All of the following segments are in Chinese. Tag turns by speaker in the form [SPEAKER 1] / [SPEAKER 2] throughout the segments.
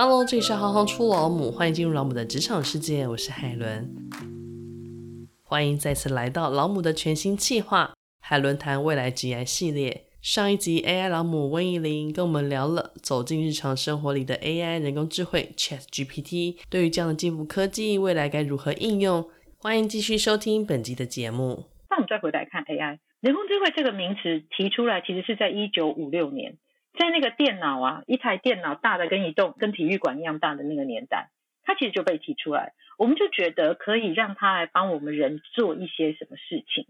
[SPEAKER 1] Hello，这里是行行出老母，欢迎进入老母的职场世界，我是海伦。欢迎再次来到老母的全新企划——海伦谈未来职涯系列。上一集 AI 老母温怡玲跟我们聊了走进日常生活里的 AI 人工智慧 ChatGPT，对于这样的进步科技，未来该如何应用？欢迎继续收听本集的节目。
[SPEAKER 2] 那我们再回来看 AI 人工智慧这个名词提出来，其实是在一九五六年。在那个电脑啊，一台电脑大的跟一栋跟体育馆一样大的那个年代，它其实就被提出来，我们就觉得可以让它来帮我们人做一些什么事情。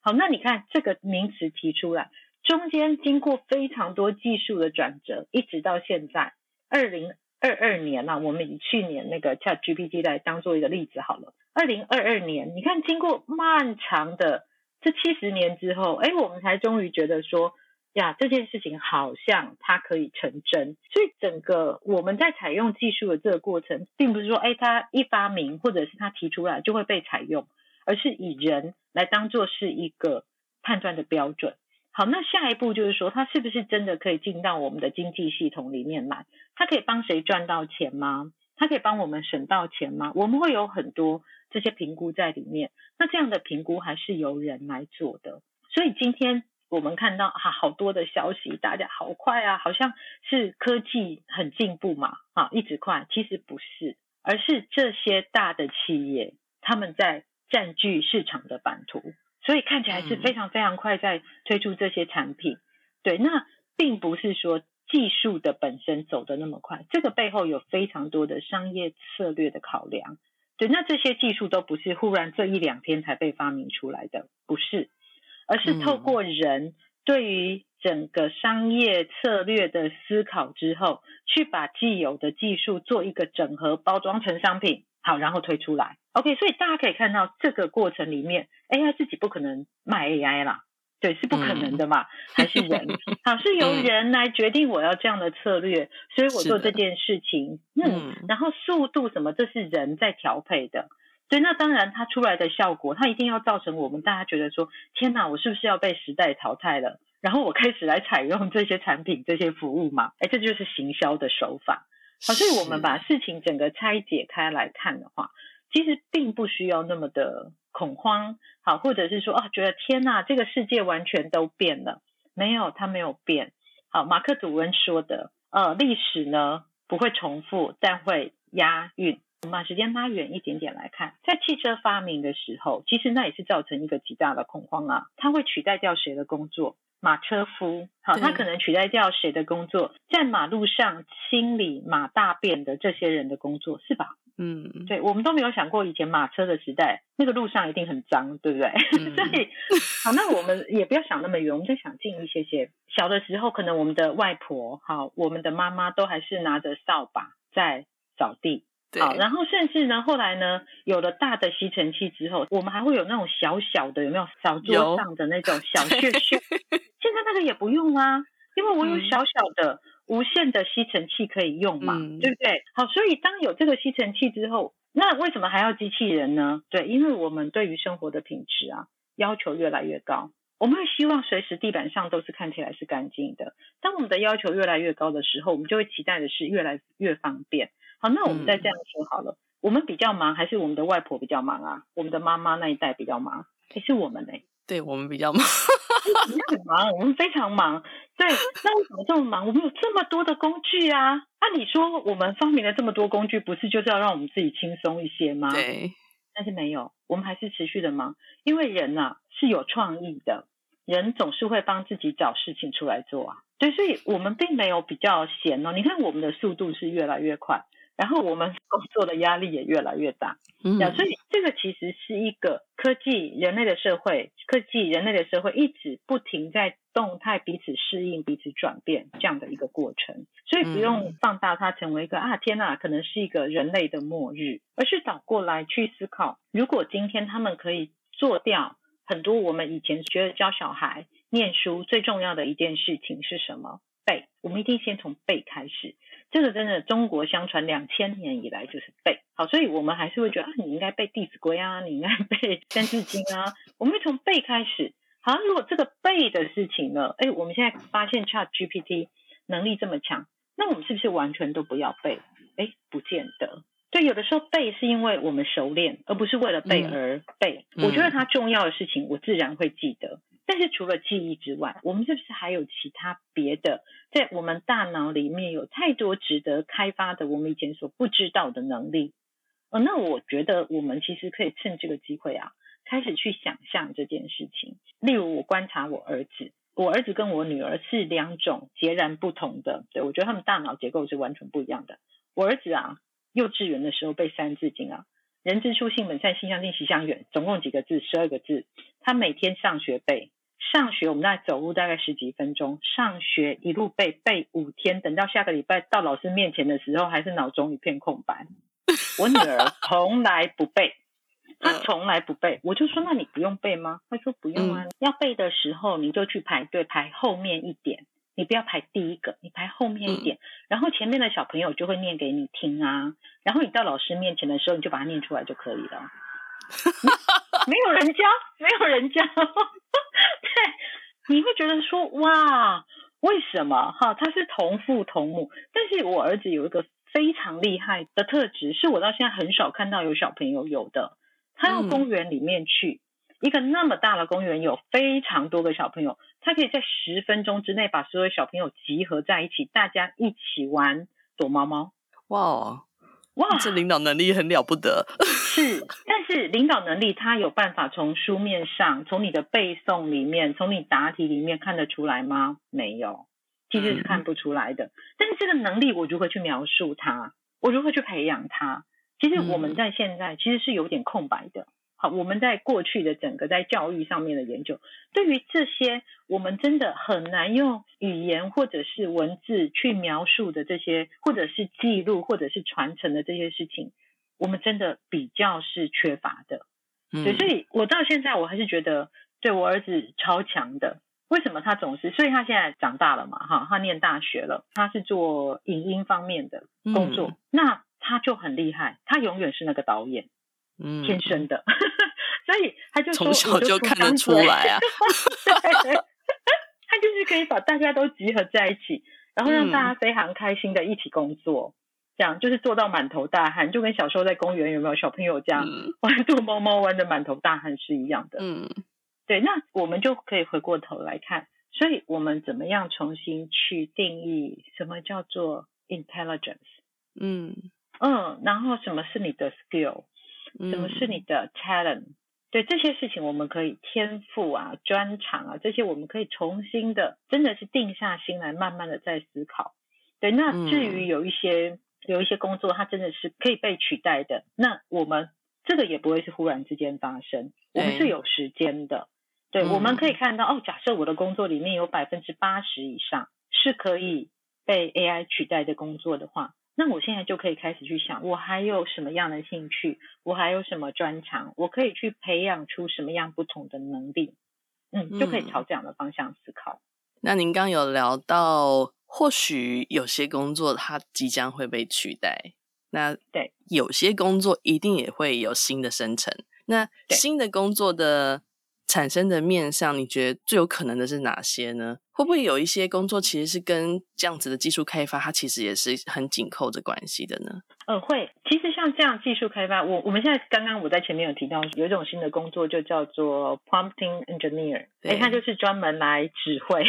[SPEAKER 2] 好，那你看这个名词提出来，中间经过非常多技术的转折，一直到现在二零二二年了啊，我们以去年那个 ChatGPT 来当做一个例子好了。二零二二年，你看经过漫长的这七十年之后，哎，我们才终于觉得说。呀，这件事情好像它可以成真，所以整个我们在采用技术的这个过程，并不是说，哎，它一发明或者是它提出来就会被采用，而是以人来当做是一个判断的标准。好，那下一步就是说，它是不是真的可以进到我们的经济系统里面来？它可以帮谁赚到钱吗？它可以帮我们省到钱吗？我们会有很多这些评估在里面。那这样的评估还是由人来做的。所以今天。我们看到啊，好多的消息，大家好快啊，好像是科技很进步嘛，啊，一直快，其实不是，而是这些大的企业他们在占据市场的版图，所以看起来是非常非常快在推出这些产品。对，那并不是说技术的本身走得那么快，这个背后有非常多的商业策略的考量。对，那这些技术都不是忽然这一两天才被发明出来的，不是。而是透过人对于整个商业策略的思考之后，去把既有的技术做一个整合，包装成商品，好，然后推出来。OK，所以大家可以看到这个过程里面，AI 自己不可能卖 AI 啦，对，是不可能的嘛，还是人，好，是由人来决定我要这样的策略，所以我做这件事情，嗯，然后速度什么，这是人在调配的。对，那当然，它出来的效果，它一定要造成我们大家觉得说，天哪，我是不是要被时代淘汰了？然后我开始来采用这些产品、这些服务嘛？哎，这就是行销的手法。好，所以我们把事情整个拆解开来看的话，其实并不需要那么的恐慌，好，或者是说啊，觉得天哪，这个世界完全都变了。没有，它没有变。好，马克吐温说的，呃，历史呢不会重复，但会押韵。我们把时间拉远一点点来看，在汽车发明的时候，其实那也是造成一个极大的恐慌啊！它会取代掉谁的工作？马车夫，好，它可能取代掉谁的工作？在马路上清理马大便的这些人的工作，是吧？嗯，对，我们都没有想过以前马车的时代，那个路上一定很脏，对不对？嗯、所以，好，那我们也不要想那么远，我们再想近一些些。小的时候，可能我们的外婆，好，我们的妈妈都还是拿着扫把在扫地。好，然后甚至呢，后来呢，有了大的吸尘器之后，我们还会有那种小小的，有没有小桌上的那种 小屑屑？现在那个也不用啊，因为我有小小的、嗯、无线的吸尘器可以用嘛，嗯、对不对？好，所以当有这个吸尘器之后，那为什么还要机器人呢？对，因为我们对于生活的品质啊要求越来越高，我们会希望随时地板上都是看起来是干净的。当我们的要求越来越高的时候，我们就会期待的是越来越方便。好，那我们再这样说好了。嗯、我们比较忙，还是我们的外婆比较忙啊？我们的妈妈那一代比较忙，还是我们呢？
[SPEAKER 1] 对，我们比较忙，
[SPEAKER 2] 很忙，我们非常忙。对，那为什么这么忙？我们有这么多的工具啊！按理说，我们发明了这么多工具，不是就是要让我们自己轻松一些吗？
[SPEAKER 1] 对，
[SPEAKER 2] 但是没有，我们还是持续的忙，因为人呐、啊、是有创意的，人总是会帮自己找事情出来做啊。对，所以我们并没有比较闲哦。你看，我们的速度是越来越快。然后我们工作的压力也越来越大，嗯，所以这个其实是一个科技人类的社会，科技人类的社会一直不停在动态，彼此适应、彼此转变这样的一个过程，所以不用放大它成为一个啊，天哪，可能是一个人类的末日，而是倒过来去思考，如果今天他们可以做掉很多我们以前觉得教小孩念书最重要的一件事情是什么？背，我们一定先从背开始。这个真的，中国相传两千年以来就是背好，所以我们还是会觉得啊，你应该背《弟子规》啊，你应该背《三字经》啊。我们会从背开始。好，如果这个背的事情呢，哎，我们现在发现 ChatGPT 能力这么强，那我们是不是完全都不要背？哎，不见得。对，有的时候背是因为我们熟练，而不是为了背而背。嗯、我觉得它重要的事情，我自然会记得。但是除了记忆之外，我们是不是还有其他别的，在我们大脑里面有太多值得开发的，我们以前所不知道的能力？哦，那我觉得我们其实可以趁这个机会啊，开始去想象这件事情。例如，我观察我儿子，我儿子跟我女儿是两种截然不同的，对，我觉得他们大脑结构是完全不一样的。我儿子啊。幼稚园的时候背《三字经》啊，“人之初，性本善，性相近，习相远”，总共几个字？十二个字。他每天上学背，上学我们在走路大概十几分钟，上学一路背背五天，等到下个礼拜到老师面前的时候，还是脑中一片空白。我女儿从来不背，她从来不背。我就说：“那你不用背吗？”她说：“不用啊，要背的时候你就去排队，排后面一点。”你不要排第一个，你排后面一点，嗯、然后前面的小朋友就会念给你听啊。然后你到老师面前的时候，你就把它念出来就可以了。没有人教，没有人教。对，你会觉得说哇，为什么哈？他是同父同母，但是我儿子有一个非常厉害的特质，是我到现在很少看到有小朋友有的。他到公园里面去。嗯一个那么大的公园，有非常多个小朋友，他可以在十分钟之内把所有小朋友集合在一起，大家一起玩躲猫猫。
[SPEAKER 1] 哇哇，这领导能力很了不得。
[SPEAKER 2] 是，但是领导能力他有办法从书面上、从你的背诵里面、从你答题里面看得出来吗？没有，其实是看不出来的。嗯、但是这个能力，我如何去描述它？我如何去培养它？其实我们在现在其实是有点空白的。好，我们在过去的整个在教育上面的研究，对于这些我们真的很难用语言或者是文字去描述的这些，或者是记录或者是传承的这些事情，我们真的比较是缺乏的。嗯，对，所以我到现在我还是觉得，对我儿子超强的。为什么他总是？所以他现在长大了嘛，哈，他念大学了，他是做影音方面的工作，嗯，那他就很厉害，他永远是那个导演。嗯，天生的，所以他就从
[SPEAKER 1] 小就看得出来啊。
[SPEAKER 2] 对，他就是可以把大家都集合在一起，然后让大家非常开心的一起工作，嗯、这样就是做到满头大汗，就跟小时候在公园有没有小朋友这样、嗯、玩躲猫猫玩的满头大汗是一样的。嗯，对，那我们就可以回过头来看，所以我们怎么样重新去定义什么叫做 intelligence？嗯嗯，然后什么是你的 skill？什么是你的 talent？、嗯、对这些事情，我们可以天赋啊、专长啊，这些我们可以重新的，真的是定下心来，慢慢的再思考。对，那至于有一些、嗯、有一些工作，它真的是可以被取代的，那我们这个也不会是忽然之间发生，我们是有时间的。对，对，我们可以看到，哦，假设我的工作里面有百分之八十以上是可以被 AI 取代的工作的话。那我现在就可以开始去想，我还有什么样的兴趣，我还有什么专长，我可以去培养出什么样不同的能力，嗯，就可以朝这样的方向思考。
[SPEAKER 1] 嗯、那您刚有聊到，或许有些工作它即将会被取代，那对，有些工作一定也会有新的生成。那新的工作的产生的面向，你觉得最有可能的是哪些呢？会不会有一些工作其实是跟这样子的技术开发，它其实也是很紧扣着关系的呢？
[SPEAKER 2] 呃，会。其实像这样技术开发，我我们现在刚刚我在前面有提到，有一种新的工作就叫做 prompting engineer，哎，它就是专门来指挥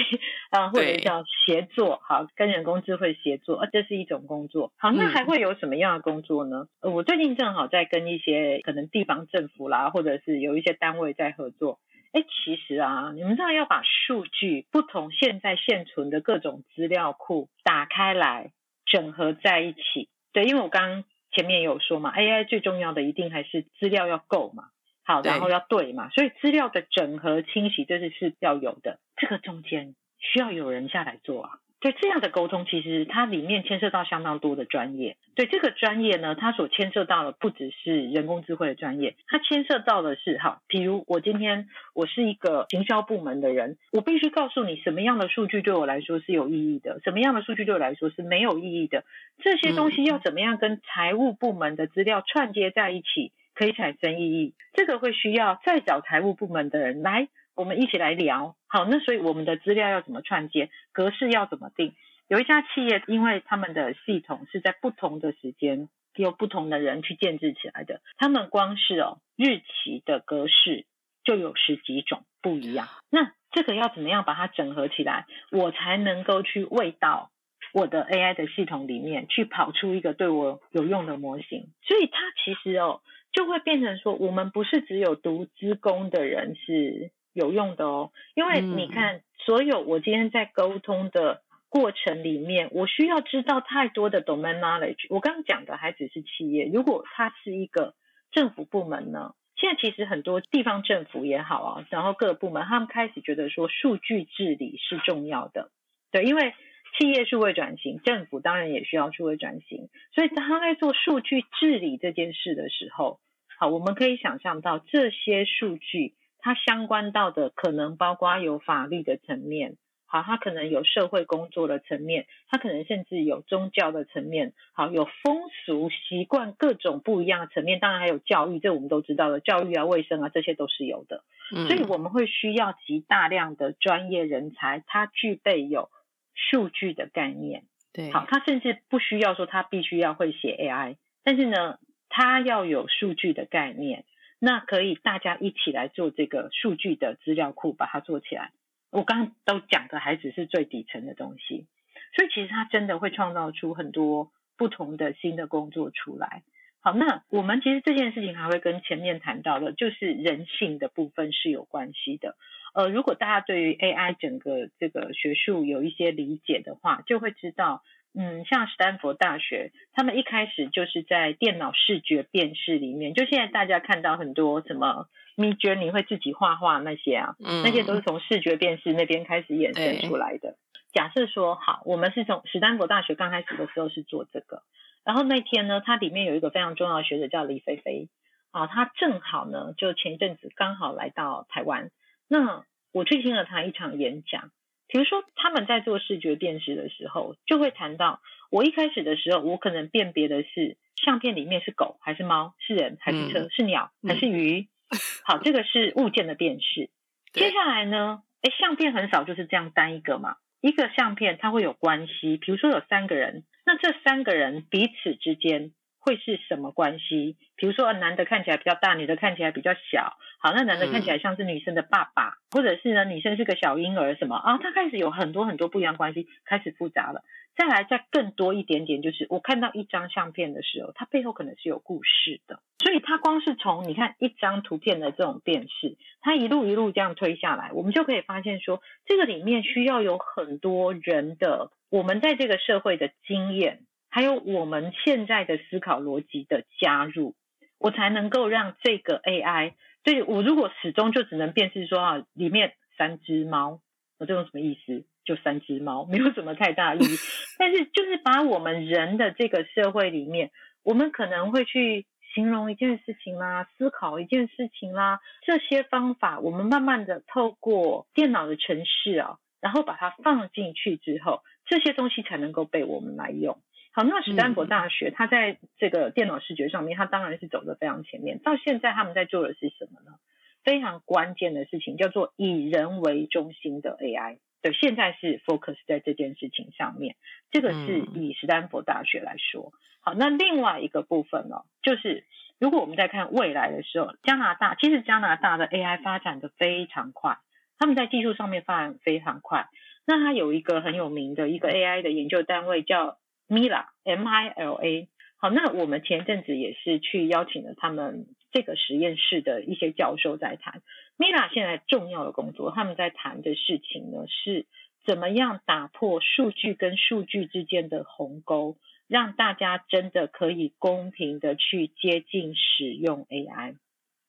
[SPEAKER 2] 啊，或者叫协作，好，跟人工智慧协作，啊，这是一种工作。好，那还会有什么样的工作呢？呃，我最近正好在跟一些可能地方政府啦，或者是有一些单位在合作。哎，其实啊，你们知道要把数据不同现在现存的各种资料库打开来整合在一起。对，因为我刚刚前面也有说嘛，AI 最重要的一定还是资料要够嘛，好，然后要对嘛，所以资料的整合清洗这是是要有的，这个中间需要有人下来做啊。对，这样的沟通，其实它里面牵涉到相当多的专业。对，这个专业呢，它所牵涉到的不只是人工智慧的专业，它牵涉到的是哈，比如我今天我是一个行销部门的人，我必须告诉你什么样的数据对我来说是有意义的，什么样的数据对我来说是没有意义的。这些东西要怎么样跟财务部门的资料串接在一起，可以产生意义？这个会需要再找财务部门的人来。我们一起来聊，好，那所以我们的资料要怎么串接，格式要怎么定？有一家企业，因为他们的系统是在不同的时间由不同的人去建置起来的，他们光是哦日期的格式就有十几种不一样。那这个要怎么样把它整合起来，我才能够去喂到我的 AI 的系统里面去跑出一个对我有用的模型？所以它其实哦就会变成说，我们不是只有读资工的人是有用的哦，因为你看，所有我今天在沟通的。过程里面，我需要知道太多的 domain knowledge。我刚刚讲的还只是企业，如果它是一个政府部门呢？现在其实很多地方政府也好啊，然后各个部门他们开始觉得说数据治理是重要的，对，因为企业数位转型，政府当然也需要数位转型，所以当他在做数据治理这件事的时候，好，我们可以想象到这些数据它相关到的可能包括有法律的层面。好，它可能有社会工作的层面，它可能甚至有宗教的层面，好，有风俗习惯各种不一样的层面，当然还有教育，这我们都知道的，教育啊、卫生啊，这些都是有的。嗯，所以我们会需要极大量的专业人才，他具备有数据的概念。
[SPEAKER 1] 对，
[SPEAKER 2] 好，他甚至不需要说他必须要会写 AI，但是呢，他要有数据的概念，那可以大家一起来做这个数据的资料库，把它做起来。我刚刚都讲的还只是最底层的东西，所以其实它真的会创造出很多不同的新的工作出来。好，那我们其实这件事情还会跟前面谈到的，就是人性的部分是有关系的。呃，如果大家对于 AI 整个这个学术有一些理解的话，就会知道。嗯，像史丹佛大学，他们一开始就是在电脑视觉辨识里面，就现在大家看到很多什么 Midjourney 会自己画画那些啊，嗯，那些都是从视觉辨识那边开始衍生出来的。假设说好，我们是从史丹佛大学刚开始的时候是做这个，然后那天呢，它里面有一个非常重要的学者叫李飞飞啊，他正好呢就前一阵子刚好来到台湾，那我去听了他一场演讲。比如说，他们在做视觉辨识的时候，就会谈到我一开始的时候，我可能辨别的是相片里面是狗还是猫，是人还是车，嗯、是鸟还是鱼。嗯、好，这个是物件的辨识。接下来呢，哎，相片很少就是这样单一个嘛，一个相片它会有关系。比如说有三个人，那这三个人彼此之间。会是什么关系？比如说，男的看起来比较大，女的看起来比较小。好，那男的看起来像是女生的爸爸，嗯、或者是呢，女生是个小婴儿什么啊？他开始有很多很多不一样关系，开始复杂了。再来，再更多一点点，就是我看到一张相片的时候，它背后可能是有故事的。所以，它光是从你看一张图片的这种辨识，它一路一路这样推下来，我们就可以发现说，这个里面需要有很多人的，我们在这个社会的经验。还有我们现在的思考逻辑的加入，我才能够让这个 AI。所以我如果始终就只能辨识说啊，里面三只猫，我这种什么意思？就三只猫，没有什么太大意义。但是就是把我们人的这个社会里面，我们可能会去形容一件事情啦，思考一件事情啦，这些方法，我们慢慢的透过电脑的程式啊，然后把它放进去之后，这些东西才能够被我们来用。好，那史丹佛大学，它在这个电脑视觉上面，它当然是走得非常前面。到现在他们在做的是什么呢？非常关键的事情叫做以人为中心的 AI。对，现在是 focus 在这件事情上面。这个是以史丹佛大学来说。好，那另外一个部分呢，就是如果我们在看未来的时候，加拿大其实加拿大的 AI 发展得非常快，他们在技术上面发展非常快。那它有一个很有名的一个 AI 的研究单位叫。Mila，M-I-L-A，好，那我们前阵子也是去邀请了他们这个实验室的一些教授在谈。Mila 现在重要的工作，他们在谈的事情呢，是怎么样打破数据跟数据之间的鸿沟，让大家真的可以公平的去接近使用 AI。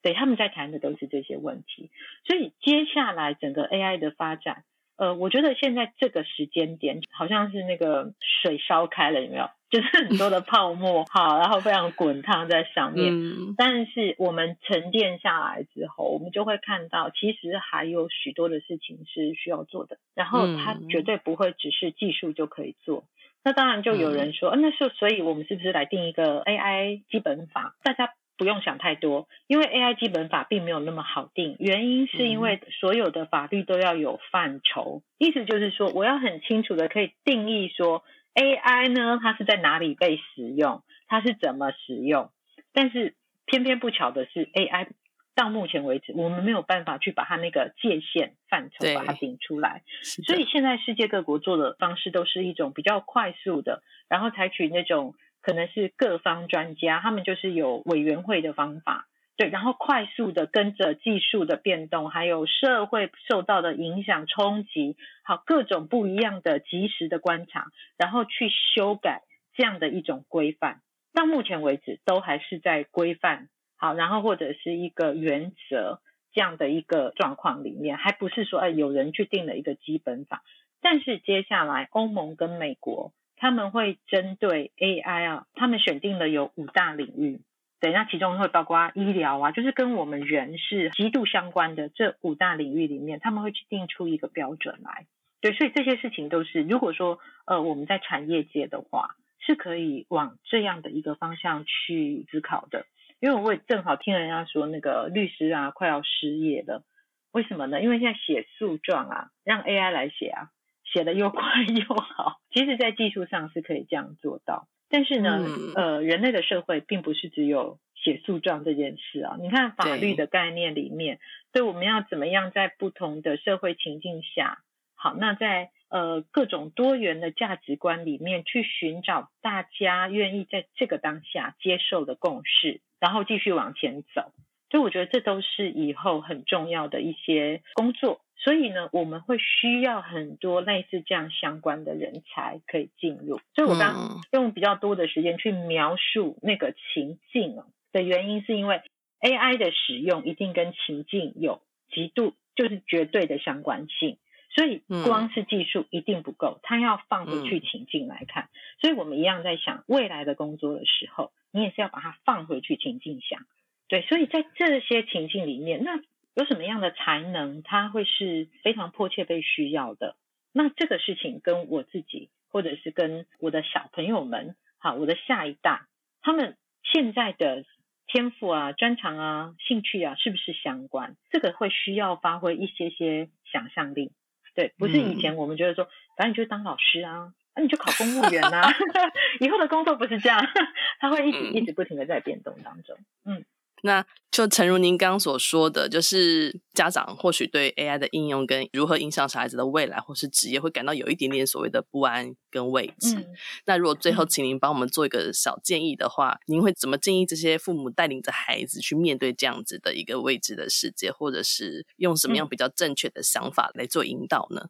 [SPEAKER 2] 对，他们在谈的都是这些问题，所以接下来整个 AI 的发展。呃，我觉得现在这个时间点好像是那个水烧开了，有没有？就是很多的泡沫，好，然后非常滚烫在上面。嗯。但是我们沉淀下来之后，我们就会看到，其实还有许多的事情是需要做的。然后它绝对不会只是技术就可以做。那当然就有人说，嗯。啊，那是所以我们是不是来定一个 AI 基本法？大家。不用想太多，因为 AI 基本法并没有那么好定。原因是因为所有的法律都要有范畴，嗯、意思就是说，我要很清楚的可以定义说 AI 呢，它是在哪里被使用，它是怎么使用。但是偏偏不巧的是，AI 到目前为止，我们没有办法去把它那个界限范畴把它定出来。所以现在世界各国做的方式都是一种比较快速的，然后采取那种。可能是各方专家，他们就是有委员会的方法，对，然后快速的跟着技术的变动，还有社会受到的影响冲击，好，各种不一样的及时的观察，然后去修改这样的一种规范。到目前为止，都还是在规范，好，然后或者是一个原则这样的一个状况里面，还不是说，哎，有人去定了一个基本法。但是接下来，欧盟跟美国。他们会针对 AI 啊，他们选定了有五大领域，对，那其中会包括医疗啊，就是跟我们人是极度相关的这五大领域里面，他们会去定出一个标准来，对，所以这些事情都是，如果说呃我们在产业界的话，是可以往这样的一个方向去思考的，因为我也正好听人家说那个律师啊快要失业了，为什么呢？因为现在写诉状啊，让 AI 来写啊。写的又快又好，其实，在技术上是可以这样做到。但是呢，嗯、呃，人类的社会并不是只有写诉状这件事啊。你看法律的概念里面，对，我们要怎么样在不同的社会情境下，好，那在呃各种多元的价值观里面去寻找大家愿意在这个当下接受的共识，然后继续往前走。所以我觉得这都是以后很重要的一些工作。所以呢，我们会需要很多类似这样相关的人才可以进入。所以我刚刚用比较多的时间去描述那个情境的原因，是因为 AI 的使用一定跟情境有极度就是绝对的相关性。所以光是技术一定不够，它要放回去情境来看。所以我们一样在想未来的工作的时候，你也是要把它放回去情境想。对，所以在这些情境里面，那。有什么样的才能，它会是非常迫切被需要的？那这个事情跟我自己，或者是跟我的小朋友们，好，我的下一代，他们现在的天赋啊、专长啊、兴趣啊，是不是相关？这个会需要发挥一些些想象力。对，不是以前我们觉得说，反正你就当老师啊，那、啊、你就考公务员啊，以后的工作不是这样，它会一直一直不停的在变动当中。嗯。
[SPEAKER 1] 那就诚如您刚刚所说的，就是家长或许对 AI 的应用跟如何影响小孩子的未来或是职业，会感到有一点点所谓的不安跟未知。嗯、那如果最后请您帮我们做一个小建议的话，嗯、您会怎么建议这些父母带领着孩子去面对这样子的一个未知的世界，或者是用什么样比较正确的想法来做引导呢？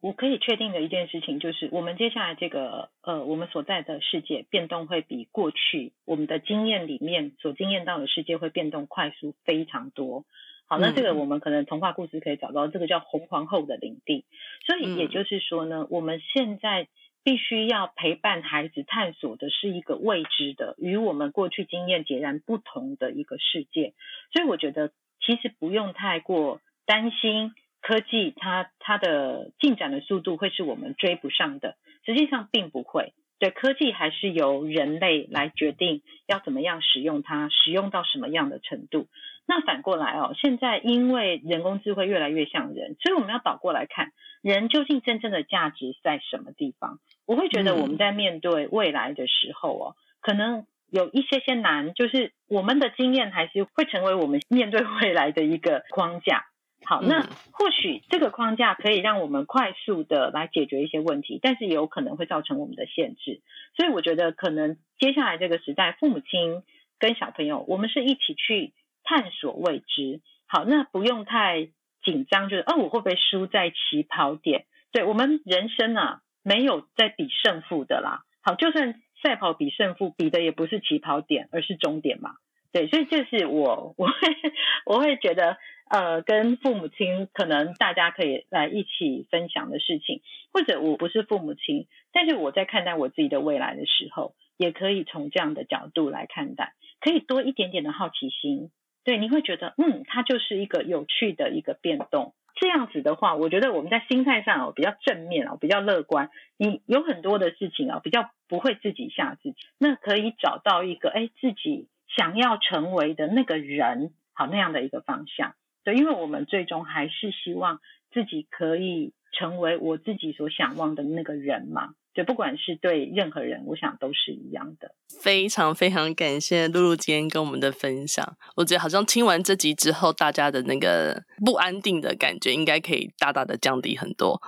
[SPEAKER 2] 我可以确定的一件事情就是，我们接下来这个呃，我们所在的世界变动会比过去我们的经验里面所经验到的世界会变动快速非常多。好，那这个我们可能童话故事可以找到，这个叫红皇后的领地。所以也就是说呢，我们现在必须要陪伴孩子探索的是一个未知的、与我们过去经验截然不同的一个世界。所以我觉得其实不用太过担心。科技它它的进展的速度会是我们追不上的，实际上并不会。对，科技还是由人类来决定要怎么样使用它，使用到什么样的程度。那反过来哦，现在因为人工智慧越来越像人，所以我们要倒过来看，人究竟真正的价值在什么地方？我会觉得我们在面对未来的时候哦，可能有一些些难，就是我们的经验还是会成为我们面对未来的一个框架。好，那或许这个框架可以让我们快速的来解决一些问题，但是也有可能会造成我们的限制。所以我觉得，可能接下来这个时代，父母亲跟小朋友，我们是一起去探索未知。好，那不用太紧张，就是哦，我会不会输在起跑点？对，我们人生啊，没有在比胜负的啦。好，就算赛跑比胜负，比的也不是起跑点，而是终点嘛。对，所以这是我我会 我会觉得。呃，跟父母亲可能大家可以来一起分享的事情，或者我不是父母亲，但是我在看待我自己的未来的时候，也可以从这样的角度来看待，可以多一点点的好奇心。对，你会觉得，嗯，它就是一个有趣的一个变动。这样子的话，我觉得我们在心态上哦比较正面哦，比较乐观。你有很多的事情啊，比较不会自己吓自己，那可以找到一个哎自己想要成为的那个人，好，那样的一个方向。对，因为我们最终还是希望自己可以成为我自己所想望的那个人嘛。对不管是对任何人，我想都是一样的。
[SPEAKER 1] 非常非常感谢露露今天跟我们的分享。我觉得好像听完这集之后，大家的那个不安定的感觉应该可以大大的降低很多。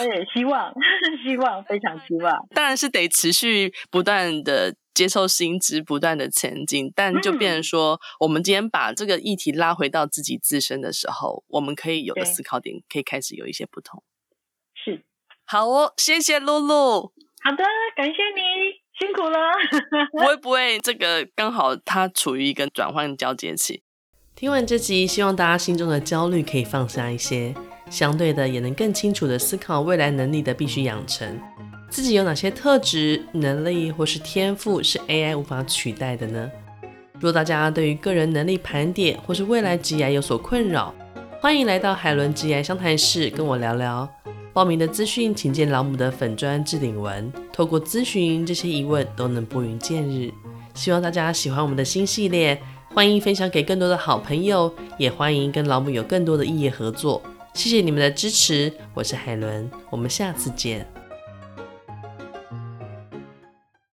[SPEAKER 2] 哎，希望，希望，非常希望。
[SPEAKER 1] 当然是得持续不断的接受新知，不断的前进。但就变成说，嗯、我们今天把这个议题拉回到自己自身的时候，我们可以有个思考点，可以开始有一些不同。
[SPEAKER 2] 是。
[SPEAKER 1] 好哦，谢谢露露。
[SPEAKER 2] 好的，感谢你，辛苦了。
[SPEAKER 1] 不会不会，这个刚好它处于一个转换交接期。听完这集，希望大家心中的焦虑可以放下一些，相对的也能更清楚的思考未来能力的必须养成。自己有哪些特质、能力或是天赋是 AI 无法取代的呢？若大家对于个人能力盘点或是未来职涯有所困扰，欢迎来到海伦职涯相谈室跟我聊聊。报名的资讯，请见老母的粉砖置顶文。透过咨询，这些疑问都能拨云见日。希望大家喜欢我们的新系列，欢迎分享给更多的好朋友，也欢迎跟老母有更多的异业合作。谢谢你们的支持，我是海伦，我们下次见。